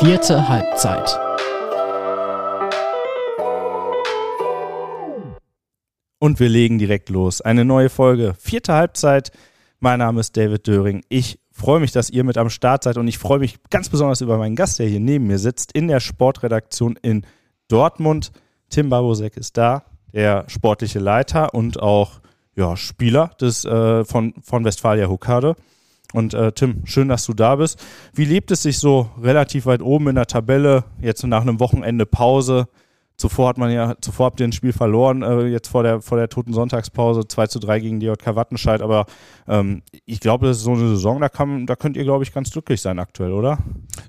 Vierte Halbzeit. Und wir legen direkt los. Eine neue Folge. Vierte Halbzeit. Mein Name ist David Döring. Ich freue mich, dass ihr mit am Start seid und ich freue mich ganz besonders über meinen Gast, der hier neben mir sitzt, in der Sportredaktion in Dortmund. Tim Babosek ist da, der sportliche Leiter und auch ja, Spieler des, äh, von, von Westfalia Hokkaido. Und äh, Tim, schön, dass du da bist. Wie lebt es sich so relativ weit oben in der Tabelle, jetzt nach einem Wochenende Pause? Zuvor hat man ja, zuvor habt ihr ein Spiel verloren, äh, jetzt vor der, vor der toten Sonntagspause, 2 zu 3 gegen die JK Wattenscheid, aber ähm, ich glaube, das ist so eine Saison, da, kann, da könnt ihr, glaube ich, ganz glücklich sein aktuell, oder?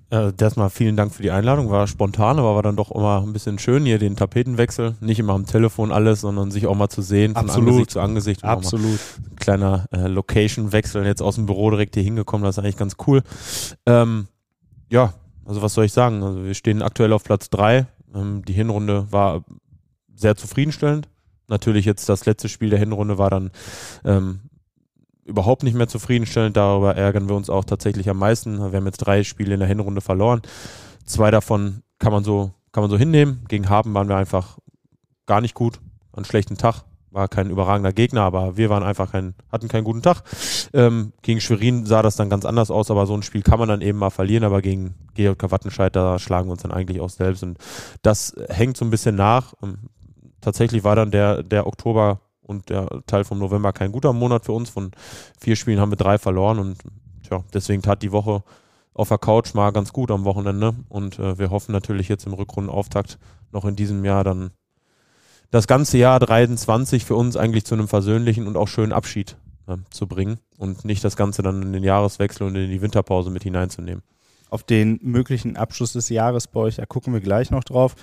Äh, erstmal vielen Dank für die Einladung, war spontan, aber war dann doch immer ein bisschen schön hier, den Tapetenwechsel, nicht immer am Telefon alles, sondern sich auch mal zu sehen, von Absolut. Angesicht zu Angesicht. Absolut. Ein kleiner äh, Location-Wechsel, jetzt aus dem Büro direkt hier hingekommen, das ist eigentlich ganz cool. Ähm, ja, also was soll ich sagen? Also wir stehen aktuell auf Platz drei ähm, die Hinrunde war sehr zufriedenstellend. Natürlich jetzt das letzte Spiel der Hinrunde war dann ähm, überhaupt nicht mehr zufriedenstellend. Darüber ärgern wir uns auch tatsächlich am meisten. Wir haben jetzt drei Spiele in der Hinrunde verloren. Zwei davon kann man so, kann man so hinnehmen. Gegen Haben waren wir einfach gar nicht gut. Einen schlechten Tag war kein überragender Gegner, aber wir waren einfach kein, hatten keinen guten Tag. Ähm, gegen Schwerin sah das dann ganz anders aus, aber so ein Spiel kann man dann eben mal verlieren, aber gegen GJK Wattenscheid, da schlagen wir uns dann eigentlich auch selbst und das hängt so ein bisschen nach. Ähm, tatsächlich war dann der, der Oktober und der Teil vom November kein guter Monat für uns. Von vier Spielen haben wir drei verloren und tja, deswegen tat die Woche auf der Couch mal ganz gut am Wochenende und äh, wir hoffen natürlich jetzt im Rückrundenauftakt noch in diesem Jahr dann das ganze Jahr 23 für uns eigentlich zu einem versöhnlichen und auch schönen Abschied äh, zu bringen und nicht das Ganze dann in den Jahreswechsel und in die Winterpause mit hineinzunehmen. Auf den möglichen Abschluss des Jahres bei euch, da gucken wir gleich noch drauf.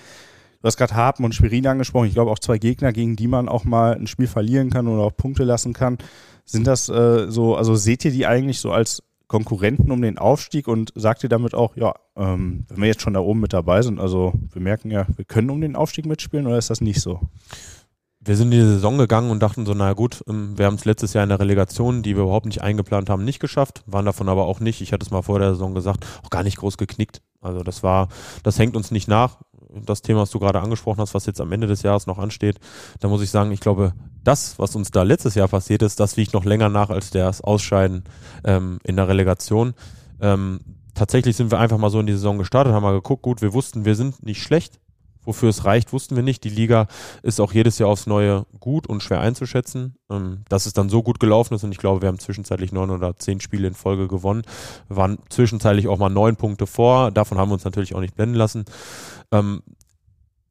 Du hast gerade Harpen und Schwerin angesprochen. Ich glaube auch zwei Gegner, gegen die man auch mal ein Spiel verlieren kann oder auch Punkte lassen kann. Sind das äh, so, also seht ihr die eigentlich so als Konkurrenten um den Aufstieg und sagt ihr damit auch, ja, ähm, wenn wir jetzt schon da oben mit dabei sind, also wir merken ja, wir können um den Aufstieg mitspielen oder ist das nicht so? Wir sind in die Saison gegangen und dachten so, naja gut, ähm, wir haben es letztes Jahr in der Relegation, die wir überhaupt nicht eingeplant haben, nicht geschafft, waren davon aber auch nicht, ich hatte es mal vor der Saison gesagt, auch gar nicht groß geknickt. Also das war, das hängt uns nicht nach. Das Thema, was du gerade angesprochen hast, was jetzt am Ende des Jahres noch ansteht, da muss ich sagen, ich glaube, das, was uns da letztes Jahr passiert ist, das wiegt noch länger nach als das Ausscheiden ähm, in der Relegation. Ähm, tatsächlich sind wir einfach mal so in die Saison gestartet, haben mal geguckt, gut, wir wussten, wir sind nicht schlecht. Wofür es reicht, wussten wir nicht. Die Liga ist auch jedes Jahr aufs Neue gut und schwer einzuschätzen. Ähm, dass es dann so gut gelaufen ist und ich glaube, wir haben zwischenzeitlich neun oder zehn Spiele in Folge gewonnen. Waren zwischenzeitlich auch mal neun Punkte vor. Davon haben wir uns natürlich auch nicht blenden lassen. Ähm,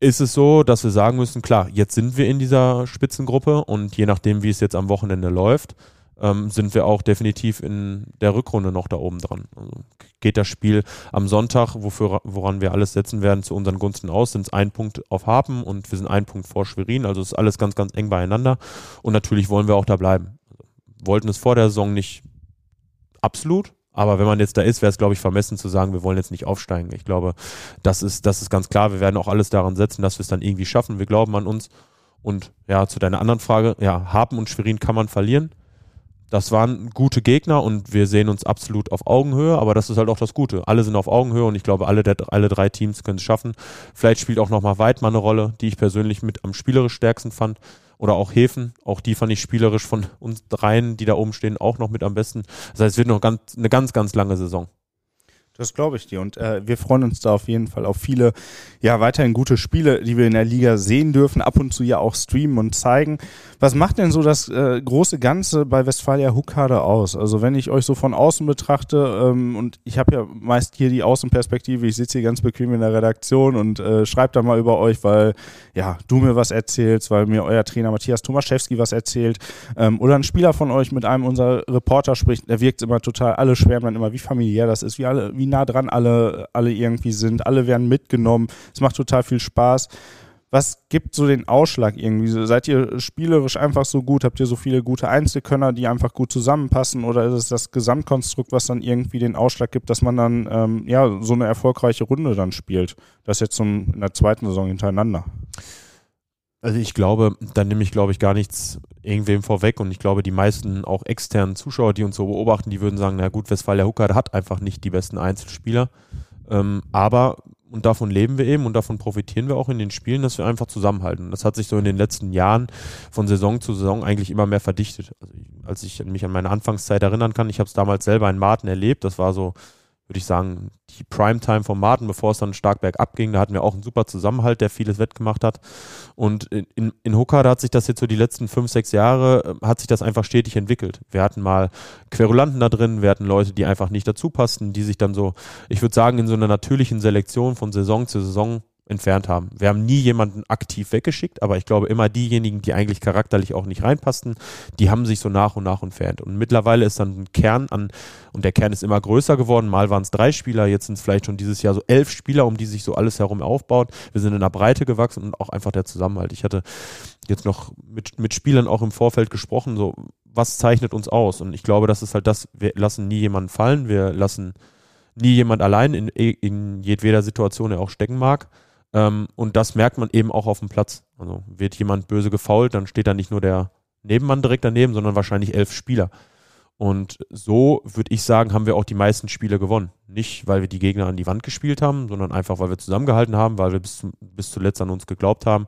ist es so, dass wir sagen müssen, klar, jetzt sind wir in dieser Spitzengruppe und je nachdem, wie es jetzt am Wochenende läuft, ähm, sind wir auch definitiv in der Rückrunde noch da oben dran. Also geht das Spiel am Sonntag, wofür, woran wir alles setzen werden, zu unseren Gunsten aus, sind es ein Punkt auf Hapen und wir sind ein Punkt vor Schwerin, also ist alles ganz, ganz eng beieinander und natürlich wollen wir auch da bleiben. Also, wollten es vor der Saison nicht absolut, aber wenn man jetzt da ist, wäre es, glaube ich, vermessen zu sagen, wir wollen jetzt nicht aufsteigen. Ich glaube, das ist, das ist ganz klar. Wir werden auch alles daran setzen, dass wir es dann irgendwie schaffen. Wir glauben an uns. Und ja, zu deiner anderen Frage, ja, Hapen und Schwerin kann man verlieren. Das waren gute Gegner und wir sehen uns absolut auf Augenhöhe, aber das ist halt auch das Gute. Alle sind auf Augenhöhe und ich glaube, alle, der, alle drei Teams können es schaffen. Vielleicht spielt auch nochmal Weidmann eine Rolle, die ich persönlich mit am spielerisch stärksten fand oder auch Häfen. Auch die fand ich spielerisch von uns dreien, die da oben stehen, auch noch mit am besten. Das heißt, es wird noch ganz, eine ganz, ganz lange Saison. Das glaube ich dir. Und äh, wir freuen uns da auf jeden Fall auf viele, ja, weiterhin gute Spiele, die wir in der Liga sehen dürfen, ab und zu ja auch streamen und zeigen. Was macht denn so das äh, große Ganze bei Westfalia Huckade aus? Also wenn ich euch so von außen betrachte, ähm, und ich habe ja meist hier die Außenperspektive, ich sitze hier ganz bequem in der Redaktion und äh, schreibe da mal über euch, weil ja, du mir was erzählst, weil mir euer Trainer Matthias Tomaszewski was erzählt, ähm, oder ein Spieler von euch mit einem unserer Reporter spricht, der wirkt immer total, alle schwärmen dann immer, wie familiär das ist, wie alle, wie nah dran alle, alle irgendwie sind. Alle werden mitgenommen. Es macht total viel Spaß. Was gibt so den Ausschlag irgendwie? Seid ihr spielerisch einfach so gut? Habt ihr so viele gute Einzelkönner, die einfach gut zusammenpassen? Oder ist es das Gesamtkonstrukt, was dann irgendwie den Ausschlag gibt, dass man dann ähm, ja so eine erfolgreiche Runde dann spielt? Das jetzt zum, in der zweiten Saison hintereinander. Also ich glaube, da nehme ich, glaube ich, gar nichts irgendwem vorweg und ich glaube, die meisten auch externen Zuschauer, die uns so beobachten, die würden sagen, na gut, Westfalia Huckade hat einfach nicht die besten Einzelspieler. Ähm, aber, und davon leben wir eben und davon profitieren wir auch in den Spielen, dass wir einfach zusammenhalten. Das hat sich so in den letzten Jahren von Saison zu Saison eigentlich immer mehr verdichtet. Also ich, als ich mich an meine Anfangszeit erinnern kann, ich habe es damals selber in Martin erlebt, das war so würde ich sagen, die Primetime von Martin, bevor es dann stark bergab ging. Da hatten wir auch einen super Zusammenhalt, der vieles wettgemacht hat. Und in, in da hat sich das jetzt so die letzten fünf, sechs Jahre, äh, hat sich das einfach stetig entwickelt. Wir hatten mal Querulanten da drin, wir hatten Leute, die einfach nicht dazu passten, die sich dann so, ich würde sagen, in so einer natürlichen Selektion von Saison zu Saison entfernt haben. Wir haben nie jemanden aktiv weggeschickt, aber ich glaube immer diejenigen, die eigentlich charakterlich auch nicht reinpassten, die haben sich so nach und nach entfernt. Und mittlerweile ist dann ein Kern an, und der Kern ist immer größer geworden. Mal waren es drei Spieler, jetzt sind es vielleicht schon dieses Jahr so elf Spieler, um die sich so alles herum aufbaut. Wir sind in der Breite gewachsen und auch einfach der Zusammenhalt. Ich hatte jetzt noch mit, mit Spielern auch im Vorfeld gesprochen, so was zeichnet uns aus? Und ich glaube, das ist halt das, wir lassen nie jemanden fallen, wir lassen nie jemand allein in, in jedweder Situation, der auch stecken mag. Ähm, und das merkt man eben auch auf dem Platz. Also wird jemand böse gefault, dann steht da nicht nur der Nebenmann direkt daneben, sondern wahrscheinlich elf Spieler. Und so würde ich sagen, haben wir auch die meisten Spiele gewonnen. Nicht, weil wir die Gegner an die Wand gespielt haben, sondern einfach, weil wir zusammengehalten haben, weil wir bis, bis zuletzt an uns geglaubt haben.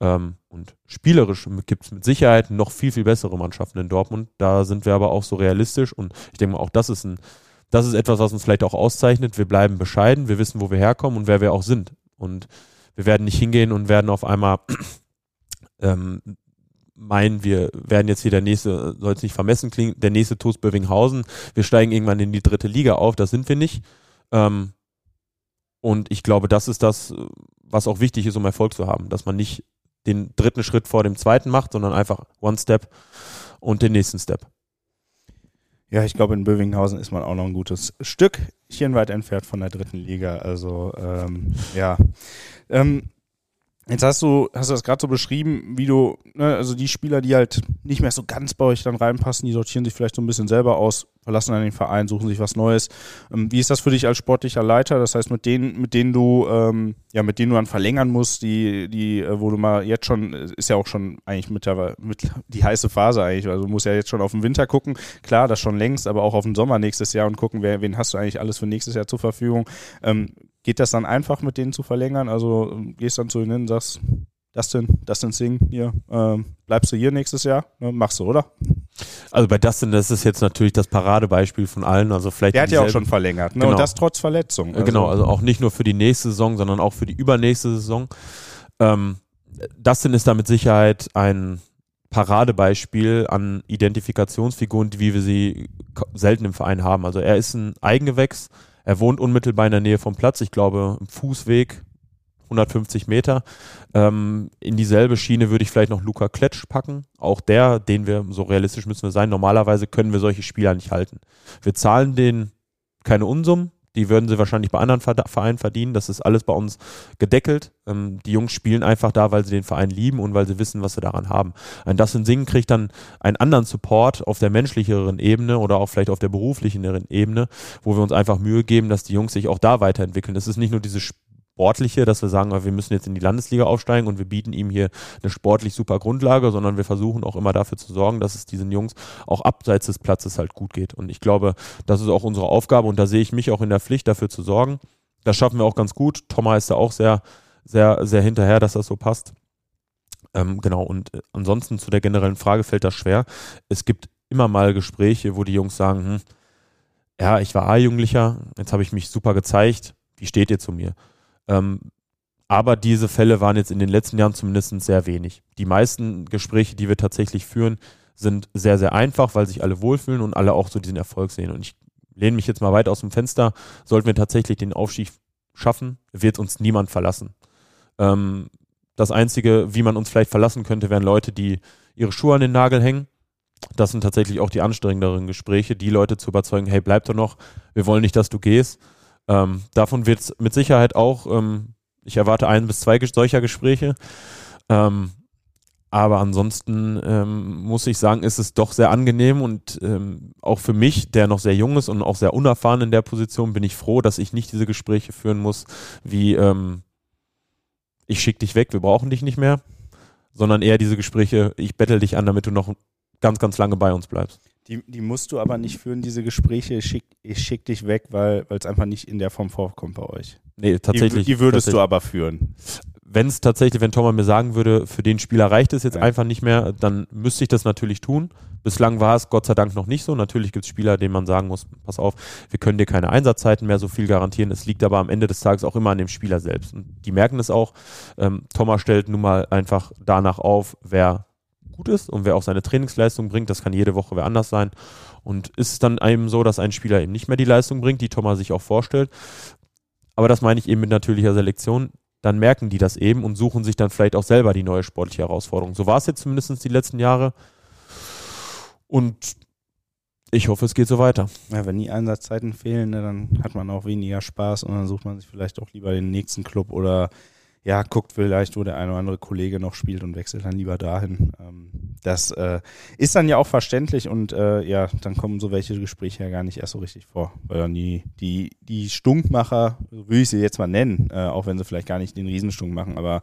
Ähm, und spielerisch gibt es mit Sicherheit noch viel, viel bessere Mannschaften in Dortmund. Da sind wir aber auch so realistisch und ich denke mal, auch das ist ein, das ist etwas, was uns vielleicht auch auszeichnet. Wir bleiben bescheiden, wir wissen, wo wir herkommen und wer wir auch sind. Und wir werden nicht hingehen und werden auf einmal ähm, meinen, wir werden jetzt hier der nächste, soll es nicht vermessen klingen, der nächste TuS Bövinghausen. Wir steigen irgendwann in die dritte Liga auf, das sind wir nicht. Ähm, und ich glaube, das ist das, was auch wichtig ist, um Erfolg zu haben, dass man nicht den dritten Schritt vor dem zweiten macht, sondern einfach One Step und den nächsten Step. Ja, ich glaube, in Bövinghausen ist man auch noch ein gutes Stück weit entfernt von der dritten Liga. Also ähm, ja. Ähm, Jetzt hast du, hast du das gerade so beschrieben, wie du, ne, also die Spieler, die halt nicht mehr so ganz bei euch dann reinpassen, die sortieren sich vielleicht so ein bisschen selber aus, verlassen dann den Verein, suchen sich was Neues. Ähm, wie ist das für dich als sportlicher Leiter? Das heißt, mit denen, mit denen du, ähm, ja, mit denen du dann verlängern musst, die, die, äh, wo du mal jetzt schon, ist ja auch schon eigentlich mit der, mit die heiße Phase eigentlich. Also du musst ja jetzt schon auf den Winter gucken. Klar, das schon längst, aber auch auf den Sommer nächstes Jahr und gucken, wer, wen hast du eigentlich alles für nächstes Jahr zur Verfügung. Ähm, Geht das dann einfach mit denen zu verlängern? Also ähm, gehst dann zu ihnen und sagst, Dustin, Dustin Singh, hier, ähm, bleibst du hier nächstes Jahr? Ne, machst du, oder? Also bei Dustin, das ist jetzt natürlich das Paradebeispiel von allen. Also vielleicht Der hat ja auch schon verlängert, ne? Genau. Und das trotz Verletzung. Also. Genau, also auch nicht nur für die nächste Saison, sondern auch für die übernächste Saison. Ähm, Dustin ist da mit Sicherheit ein Paradebeispiel an Identifikationsfiguren, wie wir sie selten im Verein haben. Also er ist ein Eigengewächs, er wohnt unmittelbar in der Nähe vom Platz, ich glaube im Fußweg 150 Meter. Ähm, in dieselbe Schiene würde ich vielleicht noch Luca Kletsch packen. Auch der, den wir, so realistisch müssen wir sein, normalerweise können wir solche Spieler nicht halten. Wir zahlen denen keine Unsummen, die würden sie wahrscheinlich bei anderen Vereinen verdienen. Das ist alles bei uns gedeckelt. Ähm, die Jungs spielen einfach da, weil sie den Verein lieben und weil sie wissen, was sie daran haben. Ein Das in Singen kriegt dann einen anderen Support auf der menschlicheren Ebene oder auch vielleicht auf der beruflicheren Ebene, wo wir uns einfach Mühe geben, dass die Jungs sich auch da weiterentwickeln. Es ist nicht nur dieses Sportliche, dass wir sagen, wir müssen jetzt in die Landesliga aufsteigen und wir bieten ihm hier eine sportlich super Grundlage, sondern wir versuchen auch immer dafür zu sorgen, dass es diesen Jungs auch abseits des Platzes halt gut geht. Und ich glaube, das ist auch unsere Aufgabe und da sehe ich mich auch in der Pflicht, dafür zu sorgen. Das schaffen wir auch ganz gut. Thomas ist da auch sehr, sehr, sehr hinterher, dass das so passt. Ähm, genau, und äh, ansonsten zu der generellen Frage fällt das schwer. Es gibt immer mal Gespräche, wo die Jungs sagen, hm, ja, ich war A-Jugendlicher, jetzt habe ich mich super gezeigt, wie steht ihr zu mir? Ähm, aber diese Fälle waren jetzt in den letzten Jahren zumindest sehr wenig. Die meisten Gespräche, die wir tatsächlich führen, sind sehr, sehr einfach, weil sich alle wohlfühlen und alle auch so diesen Erfolg sehen. Und ich lehne mich jetzt mal weit aus dem Fenster. Sollten wir tatsächlich den Aufstieg schaffen, wird uns niemand verlassen. Ähm, das Einzige, wie man uns vielleicht verlassen könnte, wären Leute, die ihre Schuhe an den Nagel hängen. Das sind tatsächlich auch die anstrengenderen Gespräche, die Leute zu überzeugen, hey, bleib doch noch, wir wollen nicht, dass du gehst. Ähm, davon wird es mit Sicherheit auch, ähm, ich erwarte ein bis zwei solcher Gespräche. Ähm, aber ansonsten ähm, muss ich sagen, ist es doch sehr angenehm und ähm, auch für mich, der noch sehr jung ist und auch sehr unerfahren in der Position, bin ich froh, dass ich nicht diese Gespräche führen muss, wie ähm, ich schicke dich weg, wir brauchen dich nicht mehr, sondern eher diese Gespräche, ich bettel dich an, damit du noch ganz, ganz lange bei uns bleibst. Die, die musst du aber nicht führen, diese Gespräche. Schick, ich schick dich weg, weil es einfach nicht in der Form vorkommt bei euch. Nee, tatsächlich. Die, die würdest du aber führen. Wenn es tatsächlich, wenn Thomas mir sagen würde, für den Spieler reicht es jetzt ja. einfach nicht mehr, dann müsste ich das natürlich tun. Bislang war es Gott sei Dank noch nicht so. Natürlich gibt es Spieler, denen man sagen muss, pass auf, wir können dir keine Einsatzzeiten mehr so viel garantieren. Es liegt aber am Ende des Tages auch immer an dem Spieler selbst. Und die merken es auch. Ähm, Thomas stellt nun mal einfach danach auf, wer gut ist und wer auch seine Trainingsleistung bringt. Das kann jede Woche wer anders sein. Und ist es dann eben so, dass ein Spieler eben nicht mehr die Leistung bringt, die Thomas sich auch vorstellt. Aber das meine ich eben mit natürlicher Selektion. Dann merken die das eben und suchen sich dann vielleicht auch selber die neue sportliche Herausforderung. So war es jetzt zumindest die letzten Jahre. Und ich hoffe, es geht so weiter. Ja, wenn die Einsatzzeiten fehlen, ne, dann hat man auch weniger Spaß und dann sucht man sich vielleicht auch lieber den nächsten Club oder ja, guckt vielleicht, wo der eine oder andere Kollege noch spielt und wechselt dann lieber dahin. Ähm, das äh, ist dann ja auch verständlich und äh, ja, dann kommen so welche Gespräche ja gar nicht erst so richtig vor, weil dann die, die, die Stunkmacher, will ich sie jetzt mal nennen, äh, auch wenn sie vielleicht gar nicht den Riesenstunk machen, aber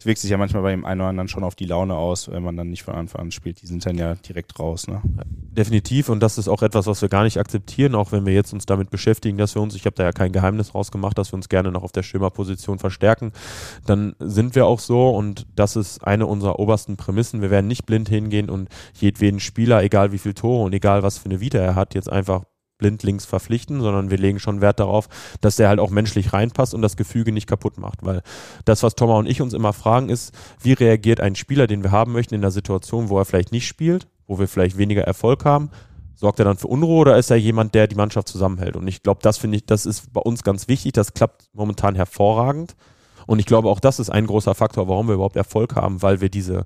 es wirkt sich ja manchmal bei dem einen oder anderen schon auf die Laune aus, wenn man dann nicht von Anfang an spielt. Die sind dann ja direkt raus. Ne? Definitiv und das ist auch etwas, was wir gar nicht akzeptieren, auch wenn wir jetzt uns damit beschäftigen, dass wir uns, ich habe da ja kein Geheimnis rausgemacht, dass wir uns gerne noch auf der Stürmerposition verstärken. Dann sind wir auch so und das ist eine unserer obersten Prämissen. Wir werden nicht blind hingehen und jedweden Spieler, egal wie viel Tore und egal was für eine Vita er hat, jetzt einfach blindlings verpflichten, sondern wir legen schon Wert darauf, dass der halt auch menschlich reinpasst und das Gefüge nicht kaputt macht. Weil das, was Thomas und ich uns immer fragen, ist, wie reagiert ein Spieler, den wir haben möchten, in der Situation, wo er vielleicht nicht spielt, wo wir vielleicht weniger Erfolg haben, Sorgt er dann für Unruhe oder ist er jemand, der die Mannschaft zusammenhält? Und ich glaube, das finde ich, das ist bei uns ganz wichtig. Das klappt momentan hervorragend. Und ich glaube, auch das ist ein großer Faktor, warum wir überhaupt Erfolg haben, weil wir diese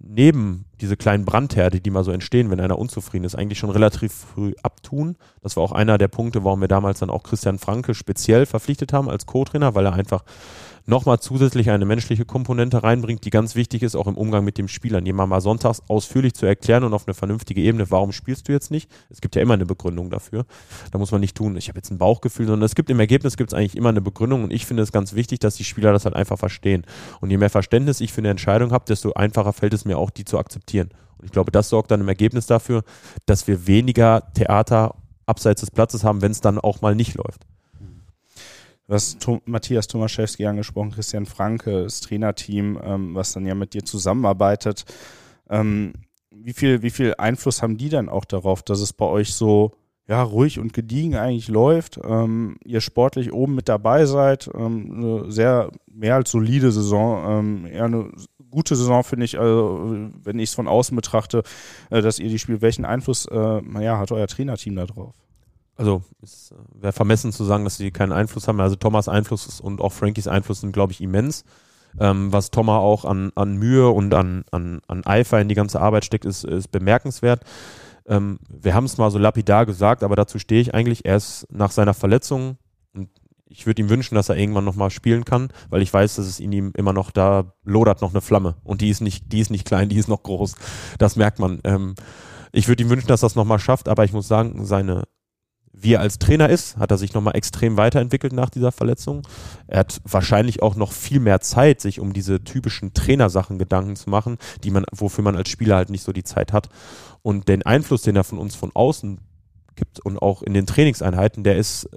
neben diese kleinen Brandherde, die mal so entstehen, wenn einer unzufrieden ist, eigentlich schon relativ früh abtun. Das war auch einer der Punkte, warum wir damals dann auch Christian Franke speziell verpflichtet haben als Co-Trainer, weil er einfach nochmal zusätzlich eine menschliche Komponente reinbringt, die ganz wichtig ist, auch im Umgang mit dem Spielern. Jemand mal sonntags ausführlich zu erklären und auf eine vernünftige Ebene, warum spielst du jetzt nicht? Es gibt ja immer eine Begründung dafür. Da muss man nicht tun, ich habe jetzt ein Bauchgefühl, sondern es gibt im Ergebnis gibt es eigentlich immer eine Begründung und ich finde es ganz wichtig, dass die Spieler das halt einfach verstehen. Und je mehr Verständnis ich für eine Entscheidung habe, desto einfacher fällt es mir auch, die zu akzeptieren. Und ich glaube, das sorgt dann im Ergebnis dafür, dass wir weniger Theater abseits des Platzes haben, wenn es dann auch mal nicht läuft. Du hast Tom, Matthias Tomaszewski angesprochen, Christian Franke, das Trainerteam, ähm, was dann ja mit dir zusammenarbeitet. Ähm, wie, viel, wie viel Einfluss haben die dann auch darauf, dass es bei euch so ja, ruhig und gediegen eigentlich läuft, ähm, ihr sportlich oben mit dabei seid, ähm, eine sehr mehr als solide Saison, ähm, eher eine gute Saison finde ich, also wenn ich es von außen betrachte, äh, dass ihr die spielt. Welchen Einfluss äh, ja, hat euer Trainerteam da drauf? Also es wäre vermessen zu sagen, dass sie keinen Einfluss haben. Also Thomas Einfluss und auch Frankies Einfluss sind, glaube ich, immens. Ähm, was Thomas auch an, an Mühe und an, an, an Eifer in die ganze Arbeit steckt, ist, ist bemerkenswert. Ähm, wir haben es mal so lapidar gesagt, aber dazu stehe ich eigentlich. Er ist nach seiner Verletzung und ich würde ihm wünschen, dass er irgendwann nochmal spielen kann, weil ich weiß, dass es in ihm immer noch da lodert noch eine Flamme und die ist nicht, die ist nicht klein, die ist noch groß. Das merkt man. Ähm, ich würde ihm wünschen, dass er es nochmal schafft, aber ich muss sagen, seine wie er als Trainer ist, hat er sich nochmal extrem weiterentwickelt nach dieser Verletzung. Er hat wahrscheinlich auch noch viel mehr Zeit, sich um diese typischen Trainersachen Gedanken zu machen, die man, wofür man als Spieler halt nicht so die Zeit hat. Und den Einfluss, den er von uns von außen gibt und auch in den Trainingseinheiten, der ist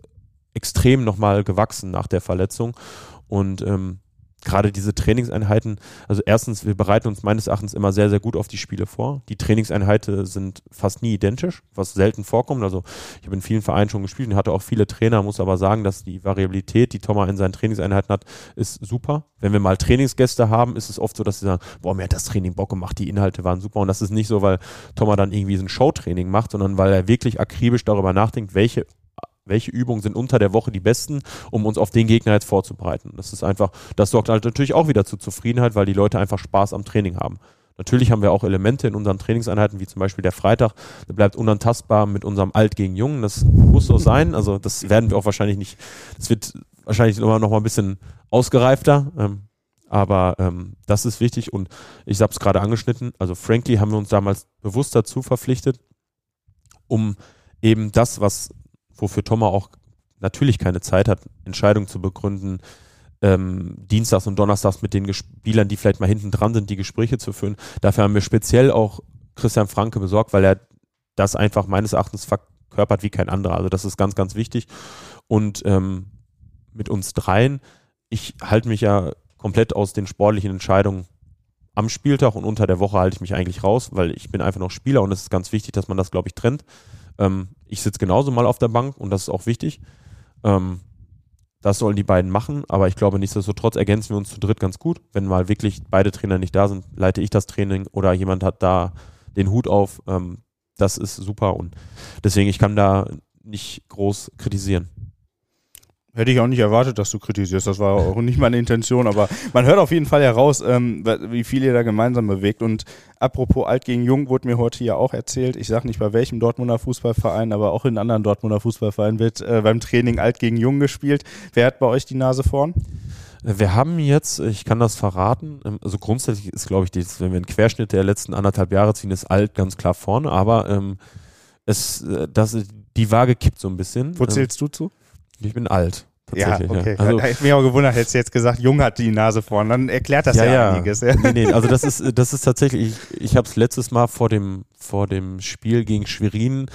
extrem nochmal gewachsen nach der Verletzung. Und ähm, gerade diese Trainingseinheiten, also erstens, wir bereiten uns meines Erachtens immer sehr, sehr gut auf die Spiele vor. Die Trainingseinheiten sind fast nie identisch, was selten vorkommt. Also ich habe in vielen Vereinen schon gespielt und hatte auch viele Trainer, muss aber sagen, dass die Variabilität, die Thomas in seinen Trainingseinheiten hat, ist super. Wenn wir mal Trainingsgäste haben, ist es oft so, dass sie sagen, boah, mir hat das Training Bock gemacht, die Inhalte waren super. Und das ist nicht so, weil Thomas dann irgendwie so ein Showtraining macht, sondern weil er wirklich akribisch darüber nachdenkt, welche welche Übungen sind unter der Woche die besten, um uns auf den Gegner jetzt vorzubereiten. Das ist einfach, das sorgt halt natürlich auch wieder zu Zufriedenheit, weil die Leute einfach Spaß am Training haben. Natürlich haben wir auch Elemente in unseren Trainingseinheiten, wie zum Beispiel der Freitag, der bleibt unantastbar mit unserem Alt gegen Jung. Das muss so sein. Also das werden wir auch wahrscheinlich nicht, das wird wahrscheinlich immer noch mal ein bisschen ausgereifter. Ähm, aber ähm, das ist wichtig und ich habe es gerade angeschnitten. Also Frankly haben wir uns damals bewusst dazu verpflichtet, um eben das, was wofür Thomas auch natürlich keine Zeit hat, Entscheidungen zu begründen, ähm, Dienstags und Donnerstags mit den Spielern, die vielleicht mal hinten dran sind, die Gespräche zu führen. Dafür haben wir speziell auch Christian Franke besorgt, weil er das einfach meines Erachtens verkörpert wie kein anderer. Also das ist ganz, ganz wichtig. Und ähm, mit uns dreien, ich halte mich ja komplett aus den sportlichen Entscheidungen am Spieltag und unter der Woche halte ich mich eigentlich raus, weil ich bin einfach noch Spieler und es ist ganz wichtig, dass man das, glaube ich, trennt. Ähm, ich sitze genauso mal auf der Bank und das ist auch wichtig. Ähm, das sollen die beiden machen, aber ich glaube, nichtsdestotrotz ergänzen wir uns zu dritt ganz gut. Wenn mal wirklich beide Trainer nicht da sind, leite ich das Training oder jemand hat da den Hut auf. Ähm, das ist super und deswegen, ich kann da nicht groß kritisieren. Hätte ich auch nicht erwartet, dass du kritisierst. Das war auch nicht meine Intention, aber man hört auf jeden Fall heraus, ähm, wie viel ihr da gemeinsam bewegt. Und apropos Alt gegen Jung wurde mir heute ja auch erzählt. Ich sage nicht bei welchem Dortmunder Fußballverein, aber auch in anderen Dortmunder Fußballvereinen wird äh, beim Training Alt gegen Jung gespielt. Wer hat bei euch die Nase vorn? Wir haben jetzt, ich kann das verraten, ähm, also grundsätzlich ist, glaube ich, das, wenn wir einen Querschnitt der letzten anderthalb Jahre ziehen, ist alt ganz klar vorne, aber ähm, es, äh, das, die Waage kippt so ein bisschen. Wo zählst ähm, du zu? Ich bin alt. Ja, okay. Ja. Also, ich mich auch gewundert, hättest du jetzt gesagt, Jung hat die Nase vorn, dann erklärt das ja, ja, ja. einiges. Ja. Nee, nee, also das ist, das ist tatsächlich, ich, ich habe es letztes Mal vor dem, vor dem Spiel gegen Schwerin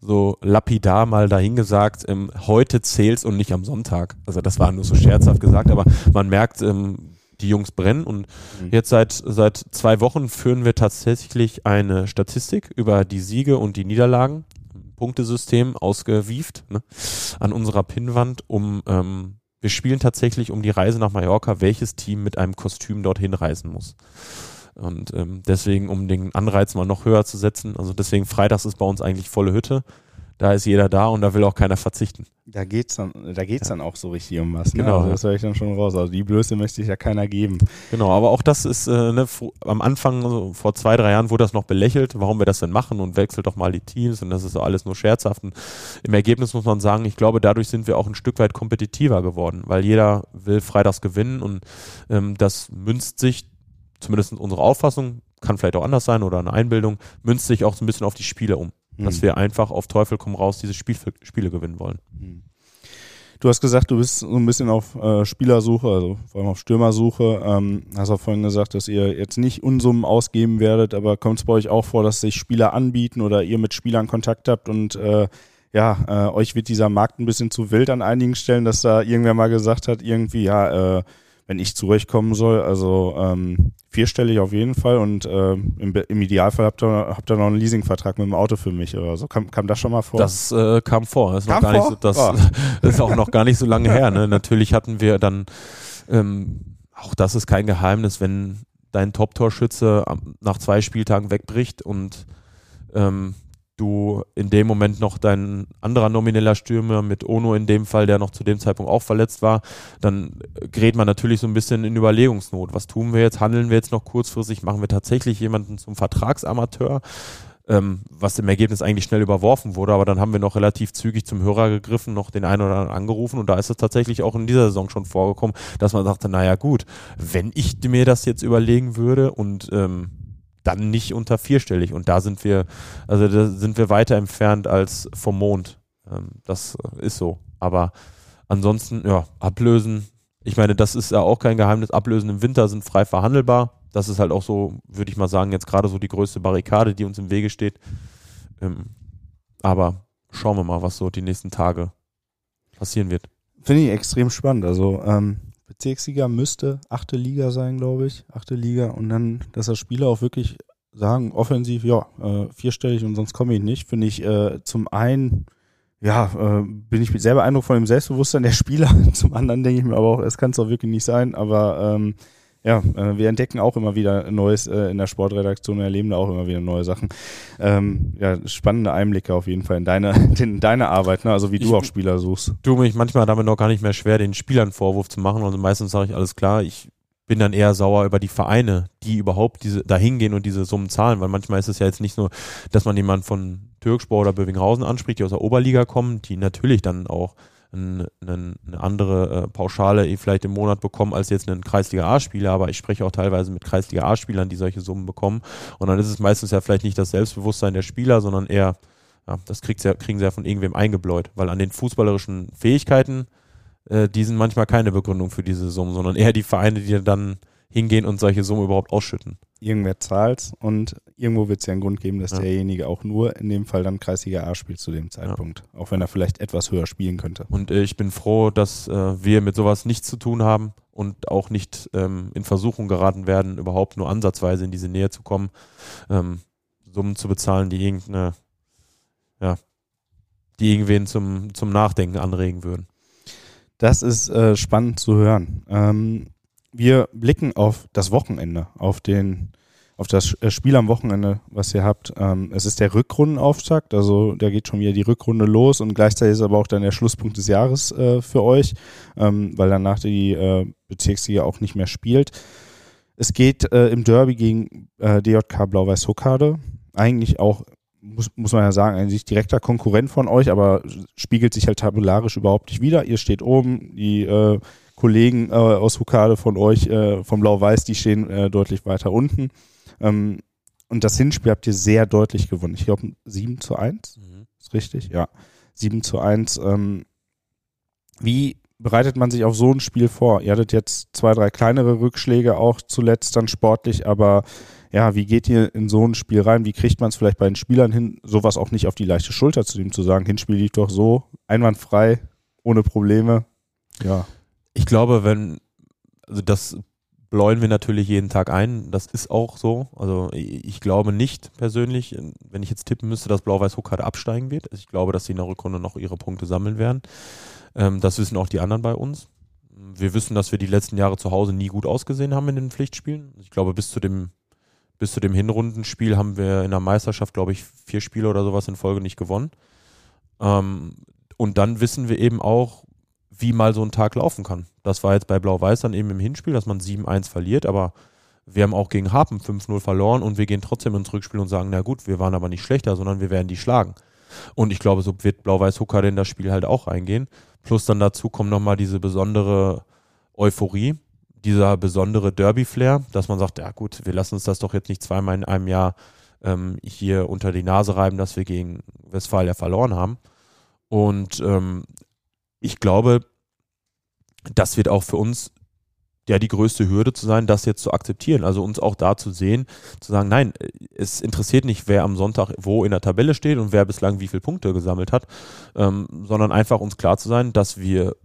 so lapidar mal dahingesagt, ähm, heute zählt's und nicht am Sonntag. Also das war nur so scherzhaft gesagt, aber man merkt, ähm, die Jungs brennen und mhm. jetzt seit, seit zwei Wochen führen wir tatsächlich eine Statistik über die Siege und die Niederlagen Punktesystem ausgewieft ne, an unserer Pinnwand, um ähm, wir spielen tatsächlich um die Reise nach Mallorca, welches Team mit einem Kostüm dorthin reisen muss. Und ähm, deswegen, um den Anreiz mal noch höher zu setzen, also deswegen Freitags ist bei uns eigentlich volle Hütte da ist jeder da und da will auch keiner verzichten. Da geht's dann, da geht's ja. dann auch so richtig um was. Ne? Genau. Also das höre ich dann schon raus. Also die Blöße möchte ich ja keiner geben. Genau, aber auch das ist äh, ne, am Anfang, also vor zwei, drei Jahren wurde das noch belächelt, warum wir das denn machen und wechselt doch mal die Teams und das ist alles nur scherzhaft. Und Im Ergebnis muss man sagen, ich glaube, dadurch sind wir auch ein Stück weit kompetitiver geworden, weil jeder will freitags gewinnen und ähm, das münzt sich, zumindest unsere Auffassung, kann vielleicht auch anders sein oder eine Einbildung, münzt sich auch so ein bisschen auf die Spiele um mhm. dass wir einfach auf Teufel komm raus diese Spiel, Spiele gewinnen wollen. Mhm. Du hast gesagt, du bist so ein bisschen auf äh, Spielersuche, also vor allem auf Stürmersuche. Ähm, hast auch vorhin gesagt, dass ihr jetzt nicht Unsummen ausgeben werdet, aber kommt es bei euch auch vor, dass sich Spieler anbieten oder ihr mit Spielern Kontakt habt und äh, ja, äh, euch wird dieser Markt ein bisschen zu wild an einigen Stellen, dass da irgendwer mal gesagt hat, irgendwie, ja, äh, wenn ich zu euch kommen soll. Also ähm, vierstellig auf jeden Fall und äh, im, im, Idealfall habt ihr, habt ihr noch einen Leasingvertrag mit dem Auto für mich oder so. Kam, kam das schon mal vor? Das äh, kam vor. Das, ist, kam vor? So, das oh. ist auch noch gar nicht so lange her. Ne? Natürlich hatten wir dann, ähm, auch das ist kein Geheimnis, wenn dein Top-Torschütze nach zwei Spieltagen wegbricht und ähm, du in dem Moment noch dein anderer nomineller Stürmer mit Ono in dem Fall, der noch zu dem Zeitpunkt auch verletzt war, dann gerät man natürlich so ein bisschen in Überlegungsnot. Was tun wir jetzt? Handeln wir jetzt noch kurzfristig? Machen wir tatsächlich jemanden zum Vertragsamateur? Ähm, was im Ergebnis eigentlich schnell überworfen wurde, aber dann haben wir noch relativ zügig zum Hörer gegriffen, noch den einen oder anderen angerufen und da ist es tatsächlich auch in dieser Saison schon vorgekommen, dass man sagte, naja gut, wenn ich mir das jetzt überlegen würde und ähm, dann nicht unter vierstellig. Und da sind wir, also da sind wir weiter entfernt als vom Mond. Ähm, das ist so. Aber ansonsten, ja, ablösen. Ich meine, das ist ja auch kein Geheimnis. Ablösen im Winter sind frei verhandelbar. Das ist halt auch so, würde ich mal sagen, jetzt gerade so die größte Barrikade, die uns im Wege steht. Ähm, aber schauen wir mal, was so die nächsten Tage passieren wird. Finde ich extrem spannend. Also ähm, Bezirksliga müsste achte Liga sein, glaube ich. Achte Liga. Und dann, dass das Spieler auch wirklich sagen, offensiv, ja, äh, vierstellig und sonst komme ich nicht, finde ich äh, zum einen, ja, äh, bin ich sehr beeindruckt von dem Selbstbewusstsein der Spieler. zum anderen denke ich mir aber auch, es kann es doch wirklich nicht sein. Aber ähm, ja, äh, wir entdecken auch immer wieder Neues äh, in der Sportredaktion und erleben da auch immer wieder neue Sachen. Ähm, ja, spannende Einblicke auf jeden Fall in deine, in deine Arbeit, ne? also wie ich du auch Spieler suchst. Du mich manchmal damit noch gar nicht mehr schwer, den Spielern Vorwurf zu machen. Also meistens sage ich alles klar, ich bin dann eher sauer über die Vereine, die überhaupt diese da hingehen und diese Summen zahlen, weil manchmal ist es ja jetzt nicht nur, dass man jemanden von Türkspor oder Bövinghausen anspricht, die aus der Oberliga kommen, die natürlich dann auch eine, andere äh, Pauschale eh vielleicht im Monat bekommen als jetzt ein Kreisliga A-Spieler, aber ich spreche auch teilweise mit Kreisliga A-Spielern, die solche Summen bekommen. Und dann ist es meistens ja vielleicht nicht das Selbstbewusstsein der Spieler, sondern eher, ja, das kriegt sie, kriegen sie ja von irgendwem eingebläut, weil an den fußballerischen Fähigkeiten, äh, die sind manchmal keine Begründung für diese Summen, sondern eher die Vereine, die dann hingehen und solche Summen überhaupt ausschütten. Irgendwer zahlt und irgendwo wird es ja einen Grund geben, dass ja. derjenige auch nur in dem Fall dann Kreisliga A spielt zu dem Zeitpunkt, ja. auch wenn er vielleicht etwas höher spielen könnte. Und äh, ich bin froh, dass äh, wir mit sowas nichts zu tun haben und auch nicht ähm, in Versuchung geraten werden, überhaupt nur ansatzweise in diese Nähe zu kommen, ähm, Summen zu bezahlen, die irgendeine, ja, die irgendwen zum, zum Nachdenken anregen würden. Das ist äh, spannend zu hören. Ähm, wir blicken auf das Wochenende, auf den auf das äh, Spiel am Wochenende, was ihr habt. Ähm, es ist der Rückrundenauftakt, also da geht schon wieder die Rückrunde los und gleichzeitig ist aber auch dann der Schlusspunkt des Jahres äh, für euch, ähm, weil danach die äh, Bezirksliga auch nicht mehr spielt. Es geht im Derby gegen DJK Blau-Weiß Hokkade. Eigentlich auch, muss, man ja sagen, eigentlich direkter Konkurrent von euch, aber spiegelt sich halt tabellarisch überhaupt nicht wieder. Ihr steht oben, die Kollegen äh, aus Hokkade von euch, äh, vom Blau-Weiß, die stehen äh, deutlich weiter unten. Ähm, und das Hinspiel habt ihr sehr deutlich gewonnen. Ich glaube 7 zu 1. Mhm. Ist richtig? Ja. 7 zu 1. Ähm, wie bereitet man sich auf so ein Spiel vor? Ihr hattet jetzt zwei, drei kleinere Rückschläge auch zuletzt dann sportlich, aber ja, wie geht ihr in so ein Spiel rein? Wie kriegt man es vielleicht bei den Spielern hin, sowas auch nicht auf die leichte Schulter zu nehmen, zu sagen, Hinspiel lief doch so, einwandfrei, ohne Probleme? Ja. Ich glaube, wenn, also das bläuen wir natürlich jeden Tag ein. Das ist auch so. Also ich glaube nicht persönlich, wenn ich jetzt tippen müsste, dass Blau-Weiß Hockade absteigen wird. Ich glaube, dass sie in der Rückrunde noch ihre Punkte sammeln werden. Ähm, das wissen auch die anderen bei uns. Wir wissen, dass wir die letzten Jahre zu Hause nie gut ausgesehen haben in den Pflichtspielen. Ich glaube, bis zu dem, bis zu dem Hinrundenspiel haben wir in der Meisterschaft, glaube ich, vier Spiele oder sowas in Folge nicht gewonnen. Ähm, und dann wissen wir eben auch, wie mal so ein Tag laufen kann. Das war jetzt bei Blau-Weiß dann eben im Hinspiel, dass man 7-1 verliert, aber wir haben auch gegen Hapen 5-0 verloren und wir gehen trotzdem ins Rückspiel und sagen, na gut, wir waren aber nicht schlechter, sondern wir werden die schlagen. Und ich glaube, so wird Blau-Weiß Hucker in das Spiel halt auch reingehen. Plus dann dazu kommt nochmal diese besondere Euphorie, dieser besondere Derby-Flair, dass man sagt, ja gut, wir lassen uns das doch jetzt nicht zweimal in einem Jahr ähm, hier unter die Nase reiben, dass wir gegen Westfalia verloren haben. Und ähm, ich glaube, das wird auch für uns ja die größte Hürde zu sein, das jetzt zu akzeptieren. Also uns auch da zu sehen, zu sagen, nein, es interessiert nicht, wer am Sonntag wo in der Tabelle steht und wer bislang wie viele Punkte gesammelt hat, ähm, sondern einfach uns klar zu sein, dass wir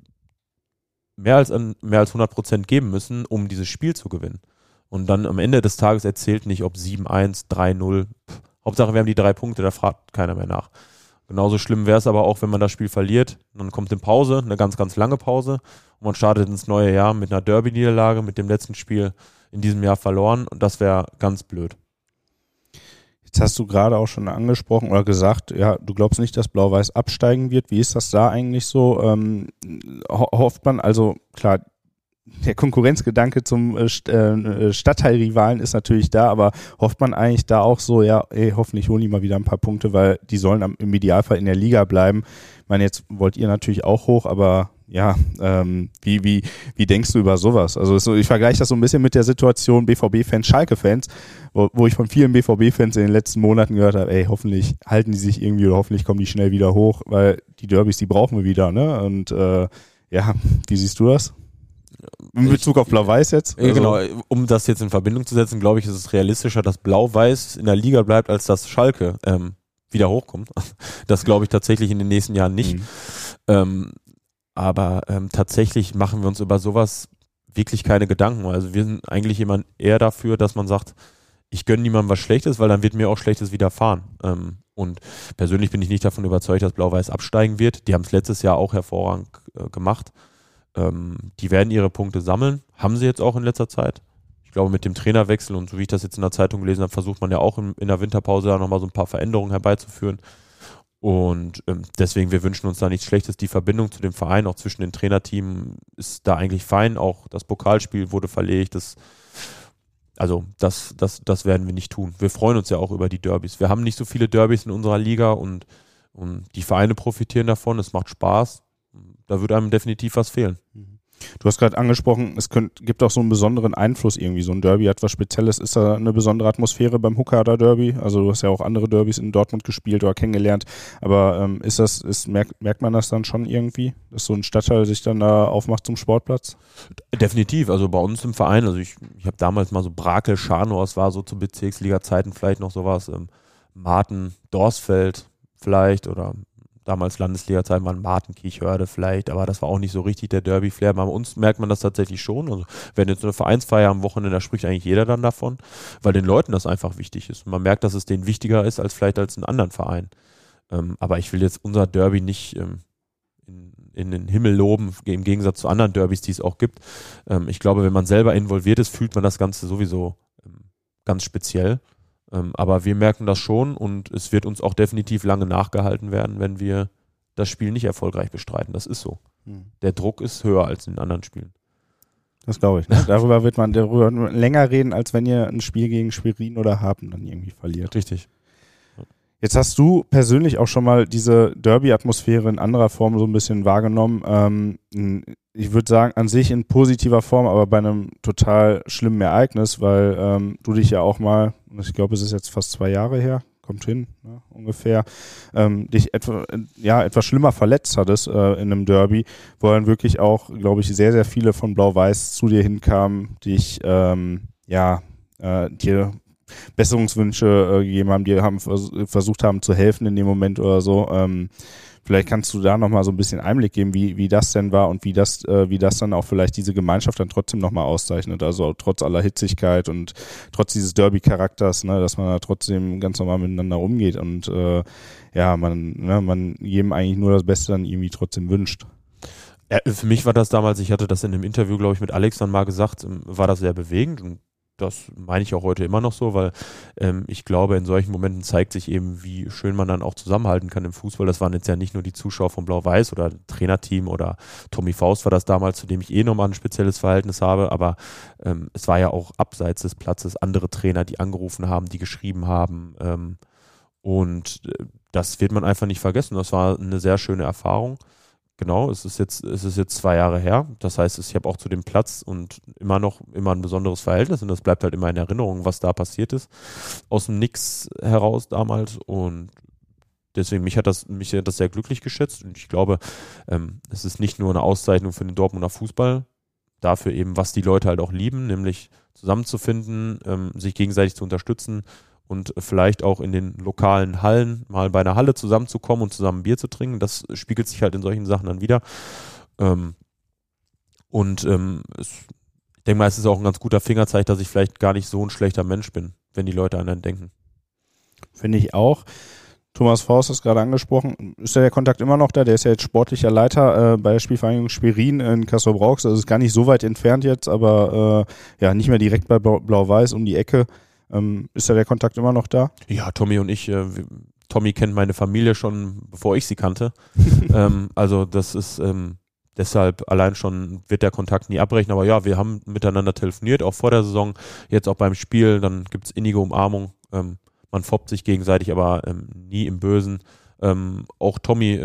mehr als, mehr als 100 Prozent geben müssen, um dieses Spiel zu gewinnen. Und dann am Ende des Tages erzählt nicht, ob 7-1, 3-0, Hauptsache wir haben die drei Punkte, da fragt keiner mehr nach. Genauso schlimm wäre es aber auch, wenn man das Spiel verliert. Dann kommt eine Pause, eine ganz, ganz lange Pause. Und man startet ins neue Jahr mit einer Derby-Niederlage, mit dem letzten Spiel in diesem Jahr verloren. Und das wäre ganz blöd. Jetzt hast du gerade auch schon angesprochen oder gesagt, ja, du glaubst nicht, dass Blau-Weiß absteigen wird. Wie ist das da eigentlich so? Ähm, hofft man, also klar, der Konkurrenzgedanke zum äh, äh, Stadtteilrivalen ist natürlich da, aber hofft man eigentlich da auch so, ja, ey, hoffentlich holen die mal wieder ein paar Punkte, weil die sollen im Idealfall in der Liga bleiben. Ich meine, jetzt wollt ihr natürlich auch hoch, aber ja, ähm, wie, wie, wie denkst du über sowas? Also so, ich vergleiche das so ein bisschen mit der Situation BVB-Fans, Schalke-Fans, wo, wo ich von vielen BVB-Fans in den letzten Monaten gehört habe, ey, hoffentlich halten die sich irgendwie oder hoffentlich kommen die schnell wieder hoch, weil die Derbys, die brauchen wir wieder, ne? Und äh, ja, wie siehst du das? In Bezug auf Blau-Weiß jetzt? Also genau, um das jetzt in Verbindung zu setzen, glaube ich, ist es realistischer, dass Blau-Weiß in der Liga bleibt, als dass Schalke ähm, wieder hochkommt. Das glaube ich tatsächlich in den nächsten Jahren nicht. Mhm. Ähm, aber ähm, tatsächlich machen wir uns über sowas wirklich keine Gedanken. Also wir sind eigentlich jemand eher dafür, dass man sagt, ich gönne niemandem was Schlechtes, weil dann wird mir auch Schlechtes widerfahren. Ähm, und persönlich bin ich nicht davon überzeugt, dass Blau-Weiß absteigen wird. Die haben es letztes Jahr auch hervorragend äh, gemacht. Ähm, die werden ihre Punkte sammeln, haben sie jetzt auch in letzter Zeit. Ich glaube, mit dem Trainerwechsel und so wie ich das jetzt in der Zeitung gelesen habe, versucht man ja auch in, in der Winterpause da nochmal so ein paar Veränderungen herbeizuführen. Und ähm, deswegen, wir wünschen uns da nichts Schlechtes. Die Verbindung zu dem Verein, auch zwischen den Trainerteams, ist da eigentlich fein. Auch das Pokalspiel wurde verlegt. Das, also, das, das, das werden wir nicht tun. Wir freuen uns ja auch über die Derbys. Wir haben nicht so viele Derbys in unserer Liga und, und die Vereine profitieren davon. Es macht Spaß da würde einem definitiv was fehlen. Du hast gerade angesprochen, es könnt, gibt auch so einen besonderen Einfluss irgendwie. So ein Derby hat was Spezielles. Ist da eine besondere Atmosphäre beim Hookader Derby? Also du hast ja auch andere Derbys in Dortmund gespielt oder kennengelernt. Aber ähm, ist das, ist, merkt, merkt man das dann schon irgendwie, dass so ein Stadtteil sich dann da aufmacht zum Sportplatz? Definitiv. Also bei uns im Verein, also ich, ich habe damals mal so Brakel, Scharnow, es war so zu Bezirksliga-Zeiten vielleicht noch sowas, ähm, Marten, Dorsfeld vielleicht oder damals Landesliga-Zeit mal Martin Kiechhörde vielleicht, aber das war auch nicht so richtig der Derby-Flair. Bei uns merkt man das tatsächlich schon. Also wenn jetzt eine Vereinsfeier am Wochenende, da spricht eigentlich jeder dann davon, weil den Leuten das einfach wichtig ist. man merkt, dass es denen wichtiger ist als vielleicht als einen anderen Verein. Ähm, aber ich will jetzt unser Derby nicht ähm, in, in, den Himmel loben, im Gegensatz zu anderen Derbys, die es auch gibt. Ähm, ich glaube, wenn man selber involviert ist, fühlt man das Ganze sowieso ähm, ganz speziell. Ähm, aber wir merken das schon und es wird uns auch definitiv lange nachgehalten werden, wenn wir das Spiel nicht erfolgreich bestreiten. Das ist so. Hm. Der Druck ist höher als in anderen Spielen. Das glaube ich. Ne? Darüber wird man darüber länger reden, als wenn ihr ein Spiel gegen Schwerin oder Hapen dann irgendwie verliert. Richtig. Jetzt hast du persönlich auch schon mal diese Derby-Atmosphäre in anderer Form so ein bisschen wahrgenommen. Ähm, ich würde sagen, an sich in positiver Form, aber bei einem total schlimmen Ereignis, weil ähm, du dich ja auch mal, ich glaube, es ist jetzt fast zwei Jahre her, kommt hin, ne, ungefähr, ähm, dich etwa, ja, etwas schlimmer verletzt hattest äh, in einem Derby, wo dann wirklich auch, glaube ich, sehr, sehr viele von Blau-Weiß zu dir hinkamen, dich, ähm, ja, äh, dir Besserungswünsche äh, gegeben haben, die haben vers versucht haben zu helfen in dem Moment oder so. Ähm, vielleicht kannst du da nochmal so ein bisschen Einblick geben, wie, wie das denn war und wie das, äh, wie das dann auch vielleicht diese Gemeinschaft dann trotzdem nochmal auszeichnet. Also trotz aller Hitzigkeit und trotz dieses Derby-Charakters, ne, dass man da trotzdem ganz normal miteinander umgeht und äh, ja, man, ne, man jedem eigentlich nur das Beste dann irgendwie trotzdem wünscht. Ja, für mich war das damals, ich hatte das in einem Interview, glaube ich, mit Alex dann mal gesagt, ähm, war das sehr bewegend und das meine ich auch heute immer noch so, weil ähm, ich glaube, in solchen Momenten zeigt sich eben, wie schön man dann auch zusammenhalten kann im Fußball. Das waren jetzt ja nicht nur die Zuschauer von Blau-Weiß oder Trainerteam oder Tommy Faust war das damals, zu dem ich eh nochmal ein spezielles Verhältnis habe, aber ähm, es war ja auch abseits des Platzes andere Trainer, die angerufen haben, die geschrieben haben. Ähm, und äh, das wird man einfach nicht vergessen. Das war eine sehr schöne Erfahrung. Genau, es ist jetzt, es ist jetzt zwei Jahre her. Das heißt, ich habe auch zu dem Platz und immer noch immer ein besonderes Verhältnis und das bleibt halt immer in Erinnerung, was da passiert ist. Aus dem Nix heraus damals und deswegen mich hat das, mich hat das sehr glücklich geschätzt und ich glaube, ähm, es ist nicht nur eine Auszeichnung für den Dortmunder Fußball, dafür eben, was die Leute halt auch lieben, nämlich zusammenzufinden, ähm, sich gegenseitig zu unterstützen und vielleicht auch in den lokalen Hallen mal bei einer Halle zusammenzukommen und zusammen Bier zu trinken. Das spiegelt sich halt in solchen Sachen dann wieder. Ähm, und ähm, es, ich denke mal, es ist auch ein ganz guter Fingerzeig, dass ich vielleicht gar nicht so ein schlechter Mensch bin, wenn die Leute an einen denken. Finde ich auch. Thomas Faust ist gerade angesprochen. Ist ja der Kontakt immer noch da? Der ist ja jetzt sportlicher Leiter äh, bei der Spielvereinigung Schwerin in Kassel-Brauxel. Also ist gar nicht so weit entfernt jetzt, aber äh, ja, nicht mehr direkt bei Blau-Weiß um die Ecke. Ähm, ist da der Kontakt immer noch da? Ja, Tommy und ich, äh, Tommy kennt meine Familie schon, bevor ich sie kannte. ähm, also das ist ähm, deshalb allein schon wird der Kontakt nie abbrechen. Aber ja, wir haben miteinander telefoniert, auch vor der Saison, jetzt auch beim Spiel. Dann gibt es innige Umarmung. Ähm, man foppt sich gegenseitig, aber ähm, nie im Bösen. Ähm, auch Tommy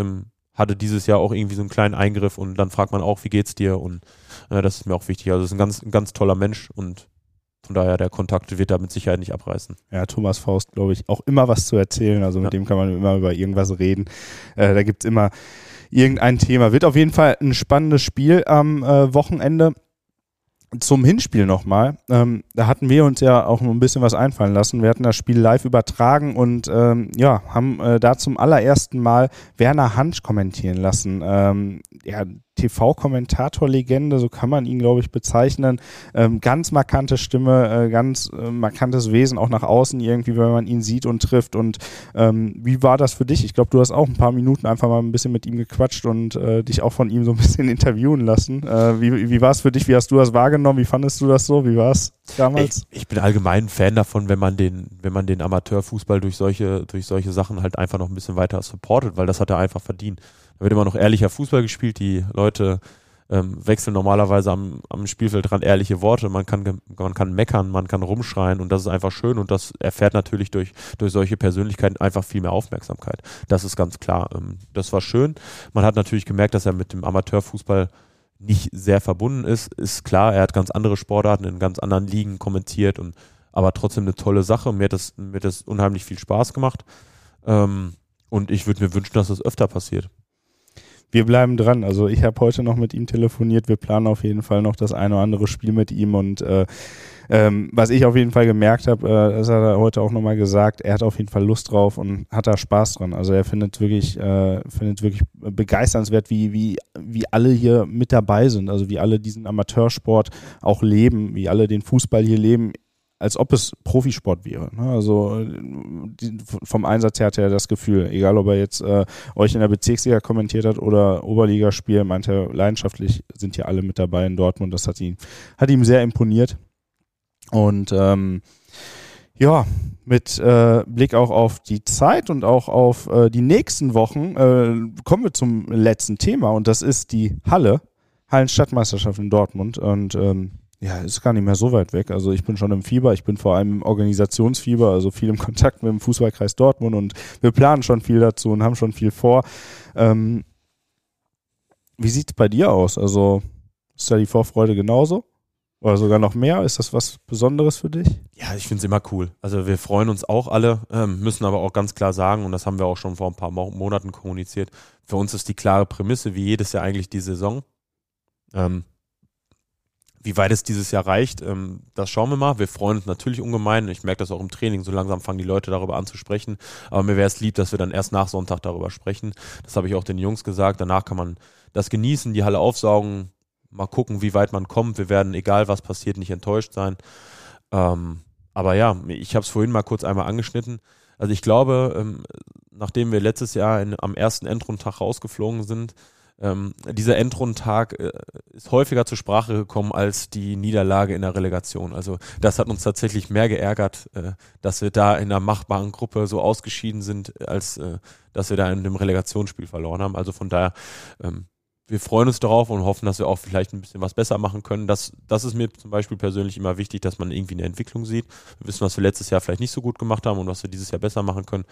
hatte dieses Jahr auch irgendwie so einen kleinen Eingriff und dann fragt man auch, wie geht's dir? Und äh, das ist mir auch wichtig. Also ist ein ganz, ein ganz toller Mensch und von daher, der Kontakt wird da mit Sicherheit nicht abreißen. Ja, Thomas Faust, glaube ich, auch immer was zu erzählen. Also mit ja. dem kann man immer über irgendwas reden. Äh, da gibt es immer irgendein Thema. Wird auf jeden Fall ein spannendes Spiel am äh, Wochenende. Zum Hinspiel nochmal. Ähm, da hatten wir uns ja auch noch ein bisschen was einfallen lassen. Wir hatten das Spiel live übertragen und ähm, ja, haben äh, da zum allerersten Mal Werner Hansch kommentieren lassen. Ähm, ja, TV-Kommentator-Legende, so kann man ihn, glaube ich, bezeichnen. Ähm, ganz markante Stimme, äh, ganz äh, markantes Wesen, auch nach außen irgendwie, wenn man ihn sieht und trifft. Und ähm, wie war das für dich? Ich glaube, du hast auch ein paar Minuten einfach mal ein bisschen mit ihm gequatscht und äh, dich auch von ihm so ein bisschen interviewen lassen. Äh, wie wie war es für dich? Wie hast du das wahrgenommen? Wie fandest du das so? Wie war es damals? Ich, ich, bin allgemein Fan davon, wenn man den, wenn man den Amateurfußball durch solche, durch solche Sachen halt einfach noch ein bisschen weiter supportet, weil das hat er einfach verdient. Wird immer noch ehrlicher Fußball gespielt. Die Leute ähm, wechseln normalerweise am, am Spielfeld dran ehrliche Worte. Man kann, man kann meckern, man kann rumschreien und das ist einfach schön und das erfährt natürlich durch, durch solche Persönlichkeiten einfach viel mehr Aufmerksamkeit. Das ist ganz klar. Ähm, das war schön. Man hat natürlich gemerkt, dass er mit dem Amateurfußball nicht sehr verbunden ist. Ist klar, er hat ganz andere Sportarten in ganz anderen Ligen kommentiert und aber trotzdem eine tolle Sache. Mir hat das, mir hat das unheimlich viel Spaß gemacht. Ähm, und ich würde mir wünschen, dass das öfter passiert. Wir bleiben dran. Also ich habe heute noch mit ihm telefoniert. Wir planen auf jeden Fall noch das eine oder andere Spiel mit ihm. Und äh, ähm, was ich auf jeden Fall gemerkt habe, äh, das hat er heute auch nochmal gesagt, er hat auf jeden Fall Lust drauf und hat da Spaß dran. Also er findet wirklich, äh, findet wirklich begeisternswert, wie, wie, wie alle hier mit dabei sind. Also wie alle diesen Amateursport auch leben, wie alle den Fußball hier leben als ob es Profisport wäre. Ne? Also vom Einsatz her hat er das Gefühl, egal ob er jetzt äh, euch in der Bezirksliga kommentiert hat oder Oberligaspiel, meinte er leidenschaftlich sind hier alle mit dabei in Dortmund. Das hat ihn, hat ihm sehr imponiert. Und ähm, ja, mit äh, Blick auch auf die Zeit und auch auf äh, die nächsten Wochen äh, kommen wir zum letzten Thema und das ist die Halle, Hallenstadtmeisterschaft in Dortmund. Und ähm, ja, ist gar nicht mehr so weit weg. Also ich bin schon im Fieber, ich bin vor allem im Organisationsfieber, also viel im Kontakt mit dem Fußballkreis Dortmund und wir planen schon viel dazu und haben schon viel vor. Ähm, wie sieht es bei dir aus? Also ist da die Vorfreude genauso? Oder sogar noch mehr? Ist das was Besonderes für dich? Ja, ich finde es immer cool. Also wir freuen uns auch alle, ähm, müssen aber auch ganz klar sagen, und das haben wir auch schon vor ein paar Monaten kommuniziert, für uns ist die klare Prämisse, wie jedes Jahr eigentlich die Saison. Ähm, wie weit es dieses Jahr reicht, ähm, das schauen wir mal. Wir freuen uns natürlich ungemein. Ich merke das auch im Training. So langsam fangen die Leute darüber an zu sprechen. Aber mir wäre es lieb, dass wir dann erst nach Sonntag darüber sprechen. Das habe ich auch den Jungs gesagt. Danach kann man das genießen, die Halle aufsaugen, mal gucken, wie weit man kommt. Wir werden, egal was passiert, nicht enttäuscht sein. Ähm, aber ja, ich habe es vorhin mal kurz einmal angeschnitten. Also ich glaube, ähm, nachdem wir letztes Jahr in, am ersten Endrundtag rausgeflogen sind, ähm, dieser Endrundentag äh, ist häufiger zur Sprache gekommen als die Niederlage in der Relegation. Also das hat uns tatsächlich mehr geärgert, äh, dass wir da in einer machbaren Gruppe so ausgeschieden sind, als äh, dass wir da in dem Relegationsspiel verloren haben. Also von daher ähm, wir freuen uns darauf und hoffen, dass wir auch vielleicht ein bisschen was besser machen können. Das, das ist mir zum Beispiel persönlich immer wichtig, dass man irgendwie eine Entwicklung sieht. Wir wissen, was wir letztes Jahr vielleicht nicht so gut gemacht haben und was wir dieses Jahr besser machen können.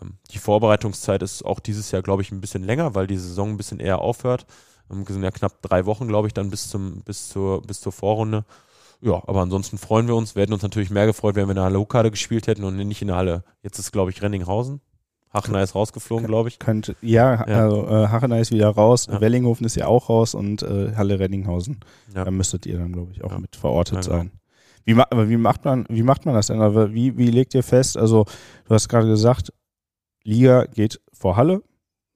Ähm, die Vorbereitungszeit ist auch dieses Jahr, glaube ich, ein bisschen länger, weil die Saison ein bisschen eher aufhört. Ähm, wir sind ja knapp drei Wochen, glaube ich, dann bis, zum, bis, zur, bis zur Vorrunde. Ja, aber ansonsten freuen wir uns. Wir hätten uns natürlich mehr gefreut, wenn wir in der Halle Hokkade gespielt hätten und nicht in der Halle. Jetzt ist, glaube ich, Renninghausen. Hachenei ist rausgeflogen, glaube ich. Könnte, ja, ja, also äh, Hachenei ist wieder raus, ja. Wellinghofen ist ja auch raus und äh, Halle Reddinghausen. Ja. Da müsstet ihr dann, glaube ich, auch mit verortet genau. sein. Wie, wie, macht man, wie macht man das denn? Wie, wie legt ihr fest? Also, du hast gerade gesagt, Liga geht vor Halle,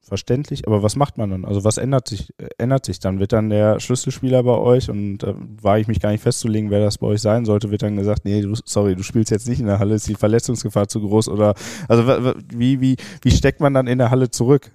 verständlich, aber was macht man dann? Also was ändert sich, ändert sich dann? Wird dann der Schlüsselspieler bei euch und äh, war ich mich gar nicht festzulegen, wer das bei euch sein sollte, wird dann gesagt, nee, du, sorry, du spielst jetzt nicht in der Halle, ist die Verletzungsgefahr zu groß oder also wie, wie, wie steckt man dann in der Halle zurück?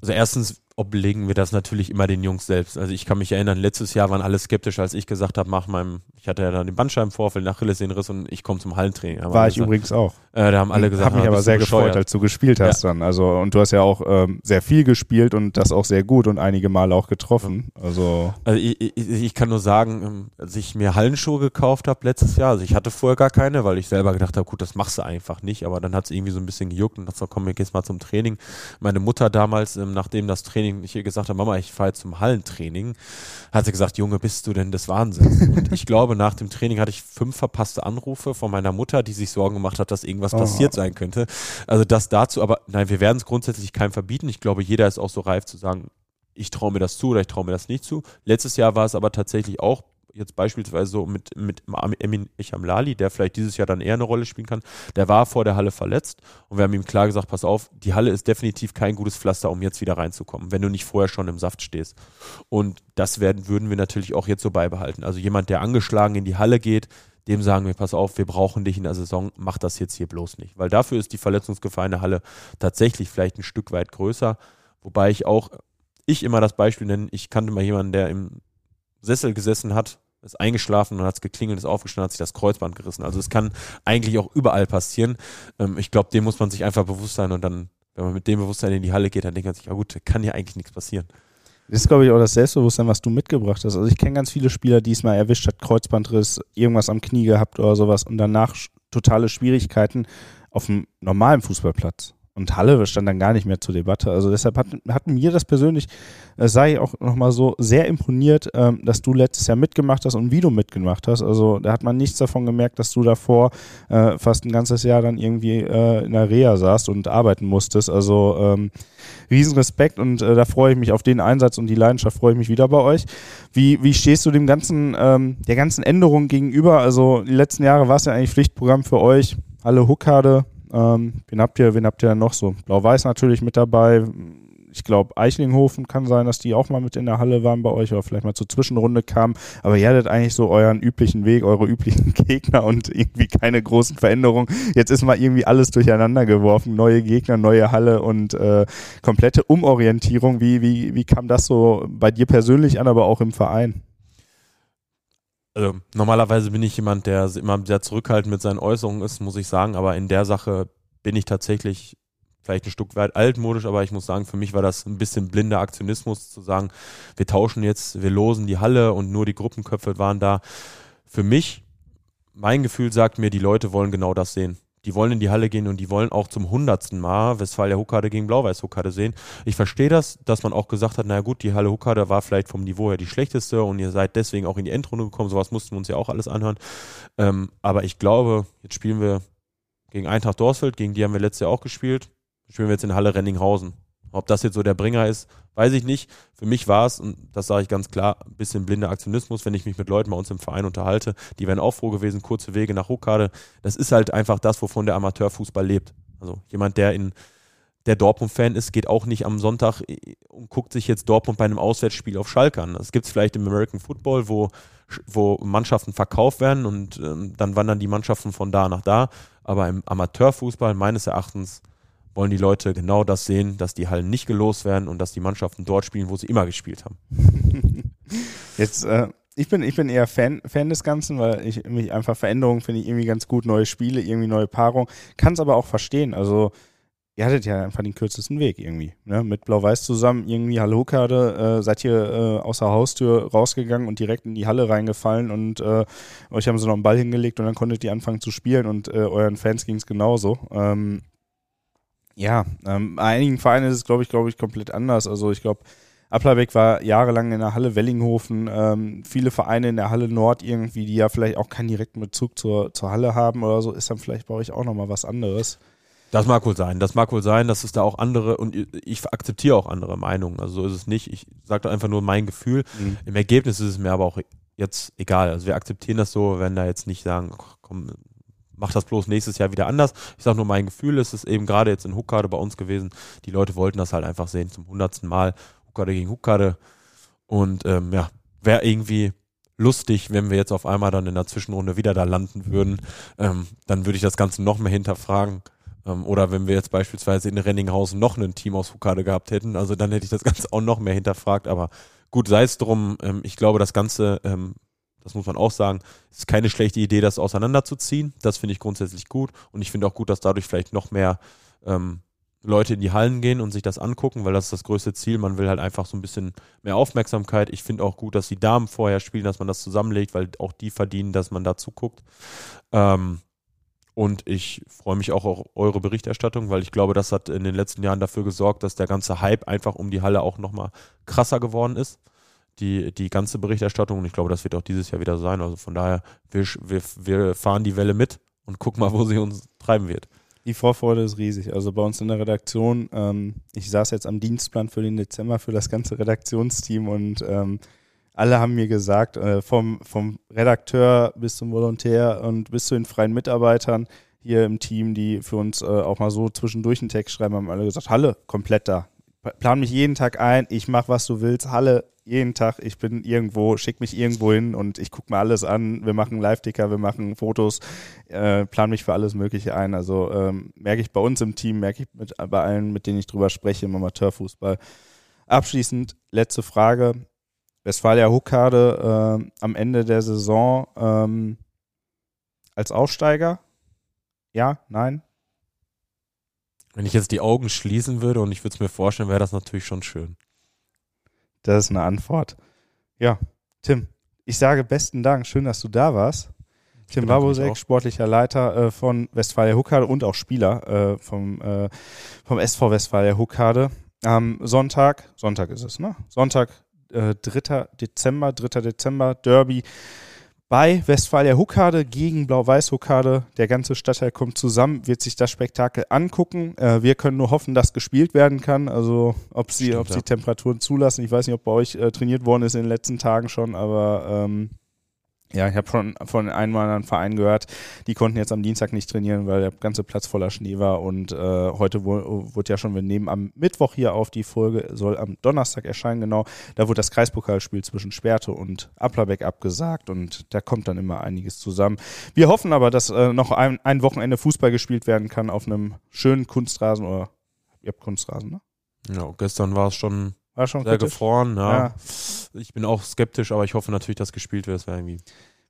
Also erstens oblegen wir das natürlich immer den Jungs selbst. Also ich kann mich erinnern, letztes Jahr waren alle skeptisch, als ich gesagt habe, mach meinem, ich hatte ja dann den Bandscheibenvorfall, nach Achillessehnenriss und ich komme zum Hallentraining. War ich gesagt, übrigens auch. Äh, da haben alle gesagt, habe mich aber sehr bescheuert. gefreut, als du gespielt hast ja. dann. Also und du hast ja auch ähm, sehr viel gespielt und das auch sehr gut und einige Male auch getroffen. Also, also ich, ich, ich kann nur sagen, ähm, als ich mir Hallenschuhe gekauft habe letztes Jahr, also ich hatte vorher gar keine, weil ich selber gedacht habe, gut, das machst du einfach nicht, aber dann hat es irgendwie so ein bisschen gejuckt und dachte komm, wir gehen jetzt mal zum Training. Meine Mutter damals, ähm, nachdem das Training, ich ihr gesagt habe, Mama, ich fahre jetzt zum Hallentraining, hat sie gesagt, Junge, bist du denn des Wahnsinns? Und ich glaube, nach dem Training hatte ich fünf verpasste Anrufe von meiner Mutter, die sich Sorgen gemacht hat, dass irgendwas oh. passiert sein könnte. Also das dazu, aber nein, wir werden es grundsätzlich keinem verbieten. Ich glaube, jeder ist auch so reif zu sagen, ich traue mir das zu oder ich traue mir das nicht zu. Letztes Jahr war es aber tatsächlich auch jetzt beispielsweise so mit, mit Emin Echamlali, der vielleicht dieses Jahr dann eher eine Rolle spielen kann, der war vor der Halle verletzt und wir haben ihm klar gesagt, pass auf, die Halle ist definitiv kein gutes Pflaster, um jetzt wieder reinzukommen, wenn du nicht vorher schon im Saft stehst. Und das werden, würden wir natürlich auch jetzt so beibehalten. Also jemand, der angeschlagen in die Halle geht, dem sagen wir, pass auf, wir brauchen dich in der Saison, mach das jetzt hier bloß nicht. Weil dafür ist die Verletzungsgefahr in der Halle tatsächlich vielleicht ein Stück weit größer. Wobei ich auch, ich immer das Beispiel nenne, ich kannte mal jemanden, der im Sessel gesessen hat, ist eingeschlafen und hat es geklingelt, ist aufgestanden, hat sich das Kreuzband gerissen. Also es kann eigentlich auch überall passieren. Ähm, ich glaube, dem muss man sich einfach bewusst sein und dann, wenn man mit dem Bewusstsein in die Halle geht, dann denkt man sich, ja gut, kann ja eigentlich nichts passieren. Das ist, glaube ich, auch das Selbstbewusstsein, was du mitgebracht hast. Also ich kenne ganz viele Spieler, die es mal erwischt hat, Kreuzbandriss, irgendwas am Knie gehabt oder sowas und danach totale Schwierigkeiten auf dem normalen Fußballplatz. Und Halle stand dann gar nicht mehr zur Debatte. Also deshalb hat, hat mir das persönlich, äh, sei auch nochmal so sehr imponiert, ähm, dass du letztes Jahr mitgemacht hast und wie du mitgemacht hast. Also da hat man nichts davon gemerkt, dass du davor äh, fast ein ganzes Jahr dann irgendwie äh, in der Reha saßt und arbeiten musstest. Also ähm, Riesenrespekt und äh, da freue ich mich auf den Einsatz und die Leidenschaft freue ich mich wieder bei euch. Wie, wie stehst du dem ganzen, ähm, der ganzen Änderung gegenüber? Also die letzten Jahre war es ja eigentlich Pflichtprogramm für euch. Alle Huckade, ähm, wen habt ihr, wen habt ihr noch so? Blau-Weiß natürlich mit dabei. Ich glaube, Eichlinghofen kann sein, dass die auch mal mit in der Halle waren bei euch oder vielleicht mal zur Zwischenrunde kamen. Aber ihr hattet eigentlich so euren üblichen Weg, eure üblichen Gegner und irgendwie keine großen Veränderungen. Jetzt ist mal irgendwie alles durcheinander geworfen. Neue Gegner, neue Halle und äh, komplette Umorientierung. Wie, wie, wie kam das so bei dir persönlich an, aber auch im Verein? Also, normalerweise bin ich jemand, der immer sehr zurückhaltend mit seinen Äußerungen ist, muss ich sagen, aber in der Sache bin ich tatsächlich vielleicht ein Stück weit altmodisch, aber ich muss sagen, für mich war das ein bisschen blinder Aktionismus zu sagen, wir tauschen jetzt, wir losen die Halle und nur die Gruppenköpfe waren da. Für mich, mein Gefühl sagt mir, die Leute wollen genau das sehen die wollen in die Halle gehen und die wollen auch zum hundertsten Mal Westfalia Huckade gegen Blau-Weiß Huckade sehen. Ich verstehe das, dass man auch gesagt hat, naja gut, die Halle Huckade war vielleicht vom Niveau her die schlechteste und ihr seid deswegen auch in die Endrunde gekommen. Sowas mussten wir uns ja auch alles anhören. Ähm, aber ich glaube, jetzt spielen wir gegen Eintracht Dorsfeld, gegen die haben wir letztes Jahr auch gespielt. Spielen wir jetzt in Halle Renninghausen. Ob das jetzt so der Bringer ist, weiß ich nicht. Für mich war es, und das sage ich ganz klar, ein bisschen blinder Aktionismus, wenn ich mich mit Leuten bei uns im Verein unterhalte. Die wären auch froh gewesen, kurze Wege nach Ruckade. Das ist halt einfach das, wovon der Amateurfußball lebt. Also jemand, der in der Dortmund-Fan ist, geht auch nicht am Sonntag und guckt sich jetzt Dortmund bei einem Auswärtsspiel auf Schalke an. Das gibt es vielleicht im American Football, wo, wo Mannschaften verkauft werden und ähm, dann wandern die Mannschaften von da nach da. Aber im Amateurfußball meines Erachtens wollen die Leute genau das sehen, dass die Hallen nicht gelost werden und dass die Mannschaften dort spielen, wo sie immer gespielt haben. Jetzt, äh, ich bin, ich bin eher Fan, Fan des Ganzen, weil ich mich einfach Veränderungen finde ich irgendwie ganz gut, neue Spiele, irgendwie neue Paarungen. Kann es aber auch verstehen. Also, ihr hattet ja einfach den kürzesten Weg irgendwie. Ne? Mit Blau-Weiß zusammen, irgendwie Halle Huckade, äh, seid ihr äh, aus der Haustür rausgegangen und direkt in die Halle reingefallen und äh, euch haben sie noch einen Ball hingelegt und dann konntet ihr anfangen zu spielen und äh, euren Fans ging es genauso. Ähm, ja, ähm, bei einigen Vereinen ist es, glaube ich, glaube ich, komplett anders. Also ich glaube, Applerbeck war jahrelang in der Halle Wellinghofen. Ähm, viele Vereine in der Halle Nord irgendwie, die ja vielleicht auch keinen direkten Bezug zur, zur Halle haben oder so, ist dann vielleicht bei euch auch nochmal was anderes. Das mag wohl sein. Das mag wohl sein, dass es da auch andere und ich akzeptiere auch andere Meinungen. Also so ist es nicht. Ich sage einfach nur mein Gefühl. Mhm. Im Ergebnis ist es mir aber auch jetzt egal. Also wir akzeptieren das so, wenn da jetzt nicht sagen, komm, mach das bloß nächstes Jahr wieder anders. Ich sage nur, mein Gefühl ist es eben gerade jetzt in Huckade bei uns gewesen. Die Leute wollten das halt einfach sehen zum hundertsten Mal. Huckade gegen Huckade. Und ähm, ja, wäre irgendwie lustig, wenn wir jetzt auf einmal dann in der Zwischenrunde wieder da landen würden. Ähm, dann würde ich das Ganze noch mehr hinterfragen. Ähm, oder wenn wir jetzt beispielsweise in Renninghausen noch ein Team aus Huckade gehabt hätten, also dann hätte ich das Ganze auch noch mehr hinterfragt. Aber gut, sei es drum. Ähm, ich glaube, das Ganze ähm, das muss man auch sagen, es ist keine schlechte Idee, das auseinanderzuziehen. Das finde ich grundsätzlich gut. Und ich finde auch gut, dass dadurch vielleicht noch mehr ähm, Leute in die Hallen gehen und sich das angucken, weil das ist das größte Ziel. Man will halt einfach so ein bisschen mehr Aufmerksamkeit. Ich finde auch gut, dass die Damen vorher spielen, dass man das zusammenlegt, weil auch die verdienen, dass man da zuguckt. Ähm, und ich freue mich auch auf eure Berichterstattung, weil ich glaube, das hat in den letzten Jahren dafür gesorgt, dass der ganze Hype einfach um die Halle auch nochmal krasser geworden ist die, die ganze Berichterstattung und ich glaube, das wird auch dieses Jahr wieder sein. Also von daher, wir, wir, wir fahren die Welle mit und gucken mal, wo sie uns treiben wird. Die Vorfreude ist riesig. Also bei uns in der Redaktion, ähm, ich saß jetzt am Dienstplan für den Dezember für das ganze Redaktionsteam und ähm, alle haben mir gesagt, äh, vom, vom Redakteur bis zum Volontär und bis zu den freien Mitarbeitern hier im Team, die für uns äh, auch mal so zwischendurch einen Text schreiben, haben alle gesagt, Halle, komplett da. Plan mich jeden Tag ein, ich mach was du willst, Halle, jeden Tag, ich bin irgendwo, schick mich irgendwo hin und ich gucke mir alles an. Wir machen Live-Ticker, wir machen Fotos, äh, plan mich für alles Mögliche ein. Also ähm, merke ich bei uns im Team, merke ich mit, bei allen, mit denen ich drüber spreche im Amateurfußball. Abschließend, letzte Frage. Westfalia Huckade äh, am Ende der Saison ähm, als Aussteiger? Ja, nein? Wenn ich jetzt die Augen schließen würde und ich würde es mir vorstellen, wäre das natürlich schon schön. Das ist eine Antwort. Ja, Tim, ich sage besten Dank. Schön, dass du da warst. Tim Wabosek, sportlicher Leiter äh, von Westfalia Huckade und auch Spieler äh, vom, äh, vom SV Westfalia Huckade. Am Sonntag, Sonntag ist es, ne? Sonntag, äh, 3. Dezember, 3. Dezember, Derby bei Westfalia Huckade gegen Blau-Weiß Huckade. Der ganze Stadtteil kommt zusammen, wird sich das Spektakel angucken. Äh, wir können nur hoffen, dass gespielt werden kann. Also ob sie, Stimmt, ob sie Temperaturen zulassen. Ich weiß nicht, ob bei euch äh, trainiert worden ist in den letzten Tagen schon, aber ähm, ja, ich habe schon von einem anderen Verein gehört, die konnten jetzt am Dienstag nicht trainieren, weil der ganze Platz voller Schnee war. Und äh, heute wurde ja schon, wir nehmen am Mittwoch hier auf, die Folge soll am Donnerstag erscheinen, genau. Da wurde das Kreispokalspiel zwischen Sperrte und Applerbeck abgesagt und da kommt dann immer einiges zusammen. Wir hoffen aber, dass äh, noch ein, ein Wochenende Fußball gespielt werden kann auf einem schönen Kunstrasen oder ihr habt Kunstrasen, ne? Ja, gestern war es schon war schon sehr kritisch. gefroren, ja. ja. Ich bin auch skeptisch, aber ich hoffe natürlich, dass gespielt wird. irgendwie.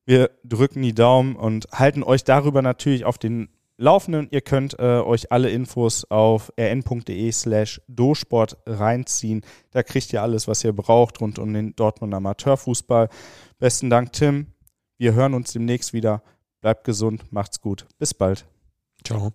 Wir drücken die Daumen und halten euch darüber natürlich auf den Laufenden. Ihr könnt äh, euch alle Infos auf rn.de slash dosport reinziehen. Da kriegt ihr alles, was ihr braucht rund um den Dortmund Amateurfußball. Besten Dank, Tim. Wir hören uns demnächst wieder. Bleibt gesund, macht's gut. Bis bald. Ciao.